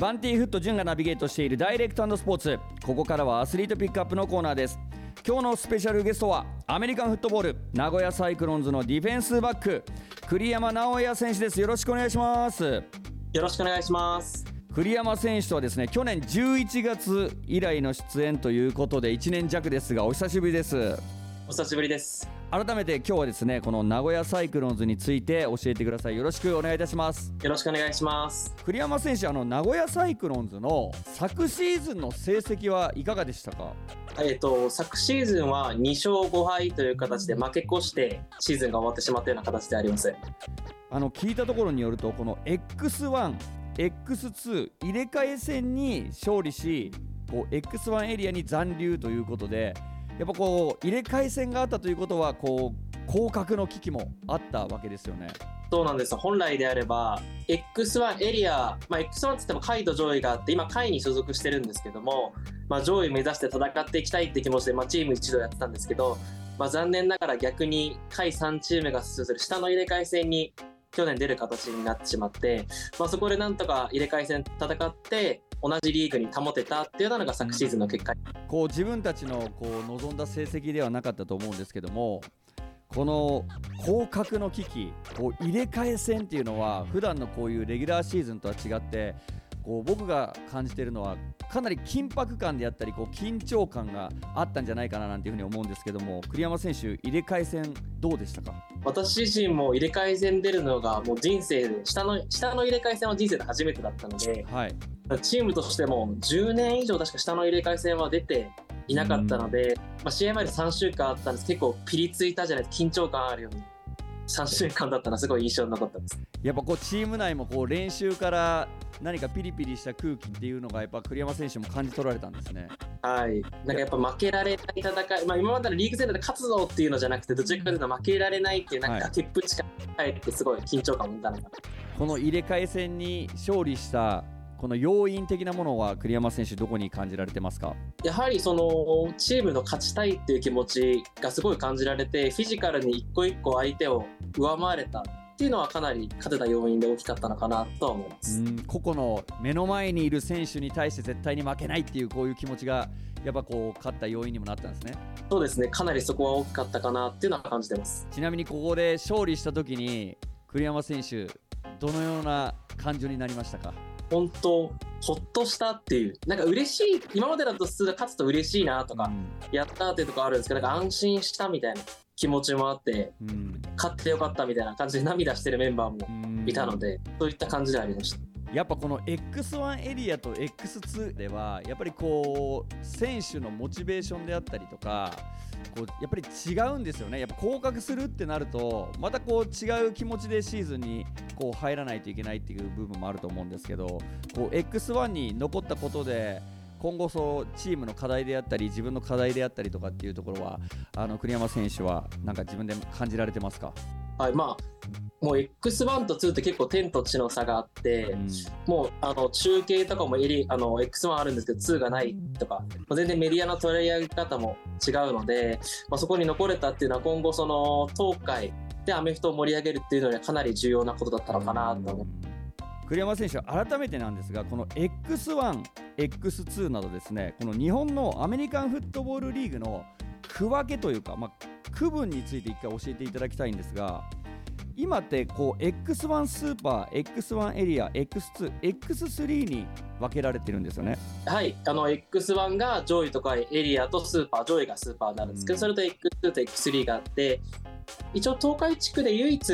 バンティーフット潤がナビゲートしているダイレクトスポーツ。ここからはアスリートピックアップのコーナーです。今日のスペシャルゲストはアメリカンフットボール名古屋サイクロンズのディフェンスバック栗山直哉選手です。よろしくお願いします。よろしくお願いします。栗山選手とはですね去年11月以来の出演ということで1年弱ですがお久しぶりです。お久しぶりです改めて今日はですねこの名古屋サイクロンズについて教えてください。よろしくお願いいたします。よろしくお願いします。栗山選手あの名古屋サイクロンズの昨シーズンの成績はいかがでしたか？えっと昨シーズンは2勝5敗という形で負け越してシーズンが終わってしまったような形であります。あの聞いたところによるとこの X1 X2 入れ替え戦に勝利しこう X1 エリアに残留ということでやっぱこう入れ替え戦があったということはこう降格の危機もあったわけですよね。そうなんです本来であれば X1 エリア、まあ、X1 って言っても下位と上位があって今下位に所属してるんですけども、まあ、上位目指して戦っていきたいって気持ちで、まあ、チーム一度やってたんですけど、まあ、残念ながら逆に下位3チームが出場する下の入れ替え戦に去年出る形になってしまって、まあ、そこでなんとか入れ替え戦戦って同じリーグに保てたっていうのが昨シーズンの結果、こう自分たちのこう望んだ成績ではなかったと思うんですけどもこの降格の危機こう入れ替え戦っていうのは普段のこういうレギュラーシーズンとは違ってこう僕が感じているのはかなり緊迫感であったりこう緊張感があったんじゃないかななんていうふうに思うんですけども栗山選手入れ替え戦どうでしたか？私自身も入れ替え戦出るのがもう人生で下の下の入れ替え戦は人生で初めてだったので、はい、チームとしても10年以上確か下の入れ替え戦は出ていなかったので、まあ、試合前で3週間あったんです。結構ピリついたじゃないですか。緊張感あるように。3週間だったのはすごい印象に残ったんです。やっぱこうチーム内もこう練習から何かピリピリした空気っていうのがやっぱ栗山選手も感じ取られたんですね。はい、なんかやっぱ負けられない戦い、まあ、今までのリーグ戦で勝つぞっていうのじゃなくてどちらかというと負けられないっていうなんか崖っぷち入ってすごい緊張感を生んだのかな、この入れ替え戦に勝利したこの要因的なものは栗山選手どこに感じられてますか？やはりそのチームの勝ちたいっていう気持ちがすごい感じられてフィジカルに一個一個相手を上回れたっていうのはかなり勝てた要因で大きかったのかなとは思います。個々の目の前にいる選手に対して絶対に負けないっていうこういう気持ちがやっぱこう勝った要因にもなったんですね。そうですね。かなりそこは大きかったかなっていうのは感じてます。ちなみにここで勝利した時に栗山選手どのような感情になりましたか？本当ほっとしたっていう。なんか嬉しい今までだと普通勝つと嬉しいなとか、うん、やったっていうとこあるんですけどなんか安心したみたいな気持ちもあって、うん、勝ってよかったみたいな感じで涙してるメンバーもいたので、うん、そういった感じでありました。やっぱこの X1 エリアと X2 ではやっぱりこう選手のモチベーションであったりとかこうやっぱり違うんですよね。やっぱ降格するってなるとまたこう違う気持ちでシーズンにこう入らないといけないっていう部分もあると思うんですけどこう X1 に残ったことで今後そうチームの課題であったり自分の課題であったりとかっていうところはあの栗山選手はなんか自分で感じられてますか？はいまあもう X1 と2って結構天と地の差があって、うん、もうあの中継とかもエリあの X1 あるんですけど2がないとか、全然メディアの取り上げ方も違うので、まあ、そこに残れたっていうのは今後その東海でアメフトを盛り上げるっていうのにはかなり重要なことだったのかなと思う。栗山選手改めてなんですがこの X1、X2 などですねこの日本のアメリカンフットボールリーグの区分けというか、まあ、区分について一回教えていただきたいんですが今ってこう X1 スーパー X1 エリア X2、X3 に分けられてるんですよね。はい、あの X1 が上位とかエリアとスーパー、上位がスーパーになるんですけど、うん、それと X2 と X3 があって、一応東海地区で唯一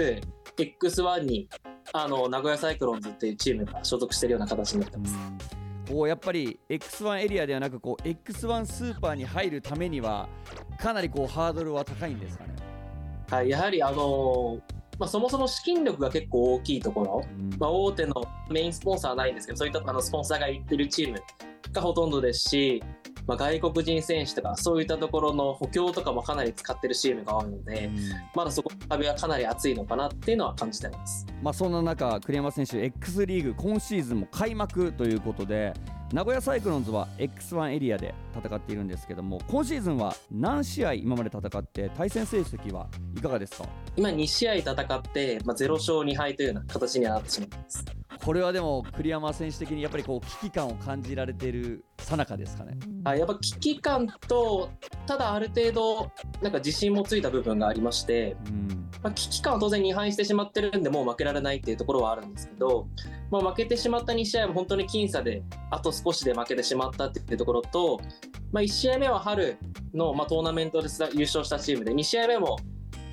X1 にあの名古屋サイクロンズっていうチームが所属しているような形になってます。うん、こうやっぱり X1 エリアではなくこう X1 スーパーに入るためにはかなりこうハードルは高いんですかね。はい、やはりあのーまあ、そもそも資金力が結構大きいところ、うん、まあ、大手のメインスポンサーはないんですけどそういったあのスポンサーが行ってるチームがほとんどですし、まあ、外国人選手とかそういったところの補強とかもかなり使ってるチームが多いので、うん、まだそこの壁はかなり厚いのかなっていうのは感じてます。まあ、そんな中栗山選手 X リーグ今シーズンも開幕ということで名古屋サイクロンズは X1 エリアで戦っているんですけども今シーズンは何試合今まで戦って対戦成績はいかがですか？今2試合戦って、まあ、0勝2敗というような形にはなってしまいます。これはでも栗山選手的にやっぱりこう危機感を感じられているさなかですかね？はい、やっぱ危機感とただある程度なんか自信もついた部分がありまして、うんまあ、危機感は当然2敗してしまってるんでもう負けられないっていうところはあるんですけど、まあ、負けてしまった2試合も本当に僅差であと少しで負けてしまったっていうところと、まあ、1試合目は春の、まあ、トーナメントで優勝したチームで2試合目も、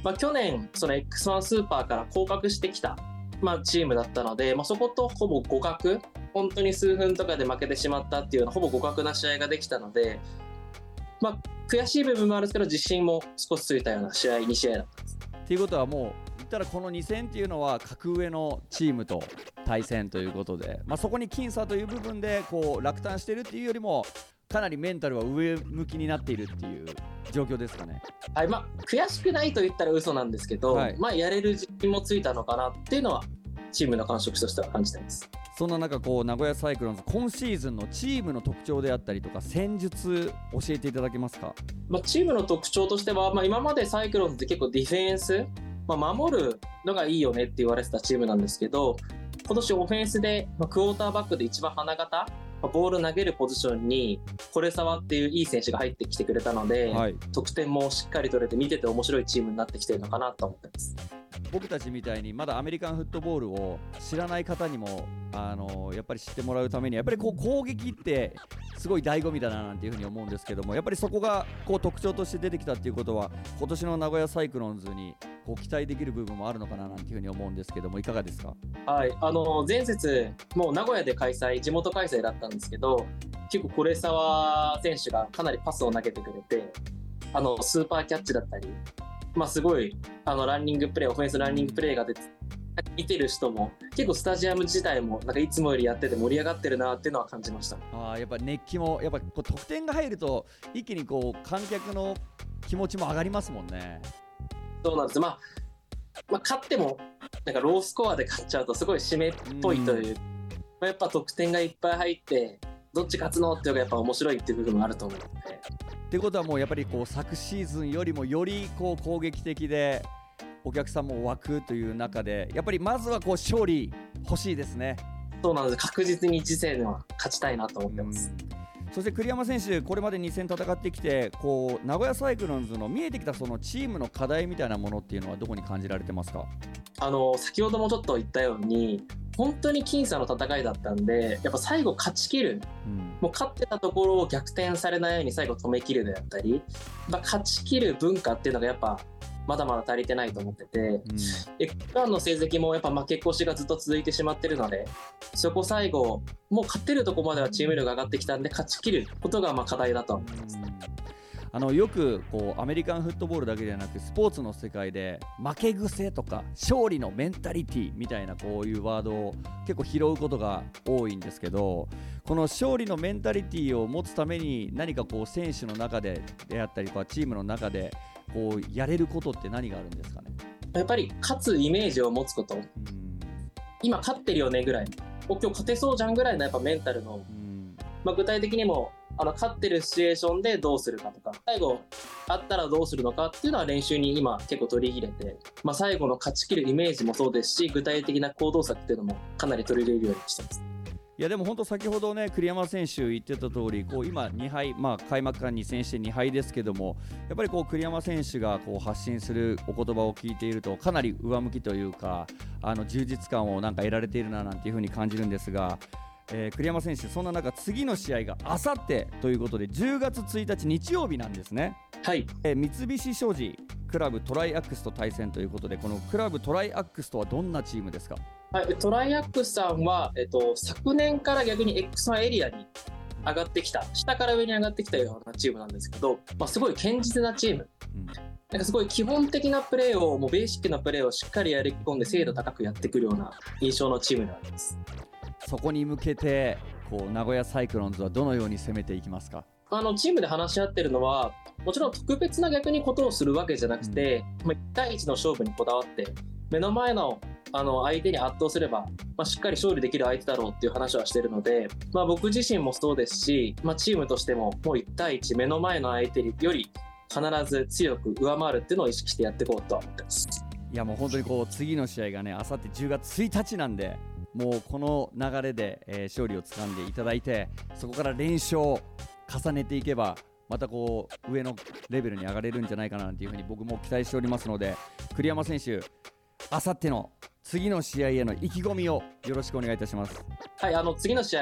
まあ、去年その X1 スーパーから降格してきた、まあ、チームだったので、まあ、そことほぼ互角本当に数分とかで負けてしまったっていうようなほぼ互角な試合ができたので、まあ、悔しい部分もあるんですけど自信も少しついたような試合2試合だったんです。っていうことはもう言ったらこの2戦っていうのは格上のチームと対戦ということで、まあ、そこに僅差という部分でこう落胆してるっていうよりもかなりメンタルは上向きになっているっていう状況ですかね。はいまあ、悔しくないと言ったら嘘なんですけど、はいまあ、やれる自信もついたのかなっていうのはチームの感触としては感じてます。そんな中こう名古屋サイクロンズ今シーズンのチームの特徴であったりとか戦術教えていただけますか？まあ、チームの特徴としては、まあ、今までサイクロンズって結構ディフェンス、まあ、守るのがいいよねって言われてたチームなんですけど今年オフェンスで、まあ、クォーターバックで一番花形、まあボール投げるポジションにこれ沢っていういい選手が入ってきてくれたので、はい得点もしっかり取れて見てて面白いチームになってきてるのかなと思ってます。僕たちみたいにまだアメリカンフットボールを知らない方にもあのやっぱり知ってもらうためにやっぱりこう攻撃ってすごい醍醐味だななんていうふうに思うんですけどもやっぱりそこがこう特徴として出てきたっていうことは今年の名古屋サイクロンズにこう期待できる部分もあるのかななんていうふうに思うんですけどもいかがですか？はい、あの前節、もう名古屋で開催、地元開催だったんですけど、結構、これ沢選手がかなりパスを投げてくれて、あのスーパーキャッチだったり、まあ、すごいあのランニングプレー、オフェンスランニングプレーが出て、見てる人も、結構スタジアム自体もなんかいつもよりやってて盛り上がってるなっていうのは感じました。あーやっぱ熱気もやっぱこう得点が入ると一気にこう観客の気持ちも上がりますもんね。そうなんです、まあまあ、勝っても、なんかロースコアで勝っちゃうと、すごい締めっぽいという、まあ、やっぱ得点がいっぱい入って、どっち勝つのっていうのがやっぱ面白いっていう部分もあると思うので。ってことはもうやっぱりこう昨シーズンよりもよりこう攻撃的でお客さんも湧くという中でやっぱりまずはこう勝利欲しいですね。そうなんです。確実に次戦は勝ちたいなと思ってます。そして栗山選手、これまで2戦戦ってきてこう名古屋サイクロンズの見えてきたそのチームの課題みたいなものっていうのはどこに感じられてますか？あの先ほどもちょっと言ったように、本当に僅差の戦いだったんで、やっぱ最後勝ち切る、うんもう勝ってたところを逆転されないように最後止めきるであったり、まあ、勝ち切る文化っていうのがやっぱまだまだ足りてないと思ってて、うん。で普段の成績もやっぱ負け越しがずっと続いてしまってるので、そこ最後、もう勝ってるとこまではチーム力が上がってきたんで、勝ち切ることがまあ課題だと思います。あのよくこうアメリカンフットボールだけではなくスポーツの世界で負け癖とか勝利のメンタリティみたいなこういうワードを結構拾うことが多いんですけどこの勝利のメンタリティを持つために何かこう選手の中でであったりとかチームの中でこうやれることって何があるんですかね？やっぱり勝つイメージを持つこと、うん。今勝ってるよねぐらい、お今日勝てそうじゃんぐらいのやっぱメンタルの、うん。まあ、具体的にもあの勝ってるシチュエーションでどうするかとか、最後、あったらどうするのかっていうのは練習に今結構取り入れて、まあ、最後の勝ち切るイメージもそうですし、具体的な行動策っていうのもかなり取り入れるようにしてます。いやでも本当先ほどね栗山選手言ってた通りこう今2敗まあ開幕から2戦して2敗ですけどもやっぱりこう栗山選手がこう発信するお言葉を聞いているとかなり上向きというかあの充実感をなんか得られているななんていうふうに感じるんですが、えー栗山選手そんな中次の試合があさってということで10月1日日曜日なんですね。はい。えー三菱商事クラブトライアックスと対戦ということでこのクラブトライアックスとはどんなチームですか？はい、トライアックスさんは、えっと、昨年から逆に X1 エリアに上がってきた、下から上に上がってきたようなチームなんですけど、まあ、すごい堅実なチーム。うんなんかすごい基本的なプレーを、もうベーシックなプレーをしっかりやり込んで精度高くやってくるような印象のチームであります。そこに向けてこう名古屋サイクロンズはどのように攻めていきますか？あのチームで話し合ってるのは、もちろん特別な逆にことをするわけじゃなくて、まあ、1対1の勝負にこだわって、目の前のあの相手に圧倒すれば、まあ、しっかり勝利できる相手だろうっていう話はしてるので、まあ、僕自身もそうですし、まあ、チームとしてももう1対1、目の前の相手より必ず強く上回るっていうのを意識してやっていこうと思ってます。いやもう本当にこう次の試合がねあさって10月1日なんでもうこの流れで、えー勝利をつかんでいただいてそこから連勝を重ねていけばまたこう上のレベルに上がれるんじゃないかなというふうに僕も期待しておりますので栗山選手あさっての次の試合への意気込みをよろしくお願いいたします。はい、あの次の試合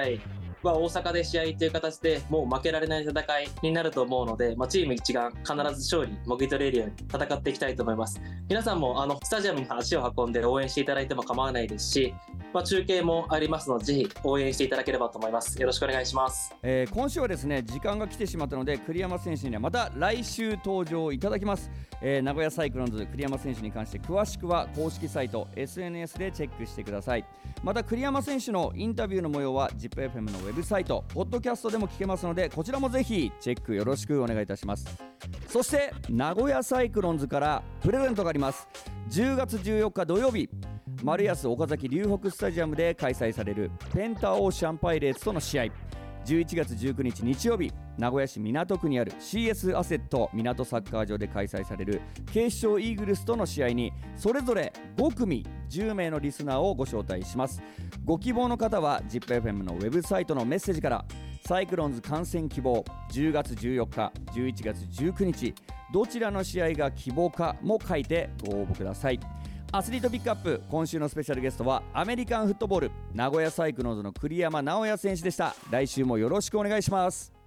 は大阪で試合という形でもう負けられない戦いになると思うので、まあ、チーム一丸必ず勝利もぎ取れるように戦っていきたいと思います皆さんもあのスタジアムに足を運んで応援していただいても構わないですし、まあ、中継もありますのでぜひ応援していただければと思います。よろしくお願いします。えー今週はですね時間が来てしまったので栗山選手にはまた来週登場いただきます、えー名古屋サイクロンズ栗山選手に関して詳しくは公式サイト SNS でチェックしてください。また栗山選手のインタビューの模様は ZIPFM のウェブサイトポッドキャストでも聞けますのでこちらもぜひチェックよろしくお願いいたします。そして名古屋サイクロンズからプレゼントがあります。10月14日土曜日丸安岡崎龍北スタジアムで開催されるペンタオーシャンパイレーツとの試合。11月19日日曜日名古屋市港区にある CS アセット港サッカー場で開催される警視庁イーグルスとの試合にそれぞれ5組10名のリスナーをご招待します。ご希望の方は ZIPFM のウェブサイトのメッセージからサイクロンズ観戦希望10月14日11月19日どちらの試合が希望かも書いてご応募ください。アスリートピックアップ今週のスペシャルゲストはアメリカンフットボール名古屋サイクロンズの栗山直哉選手でした。来週もよろしくお願いします。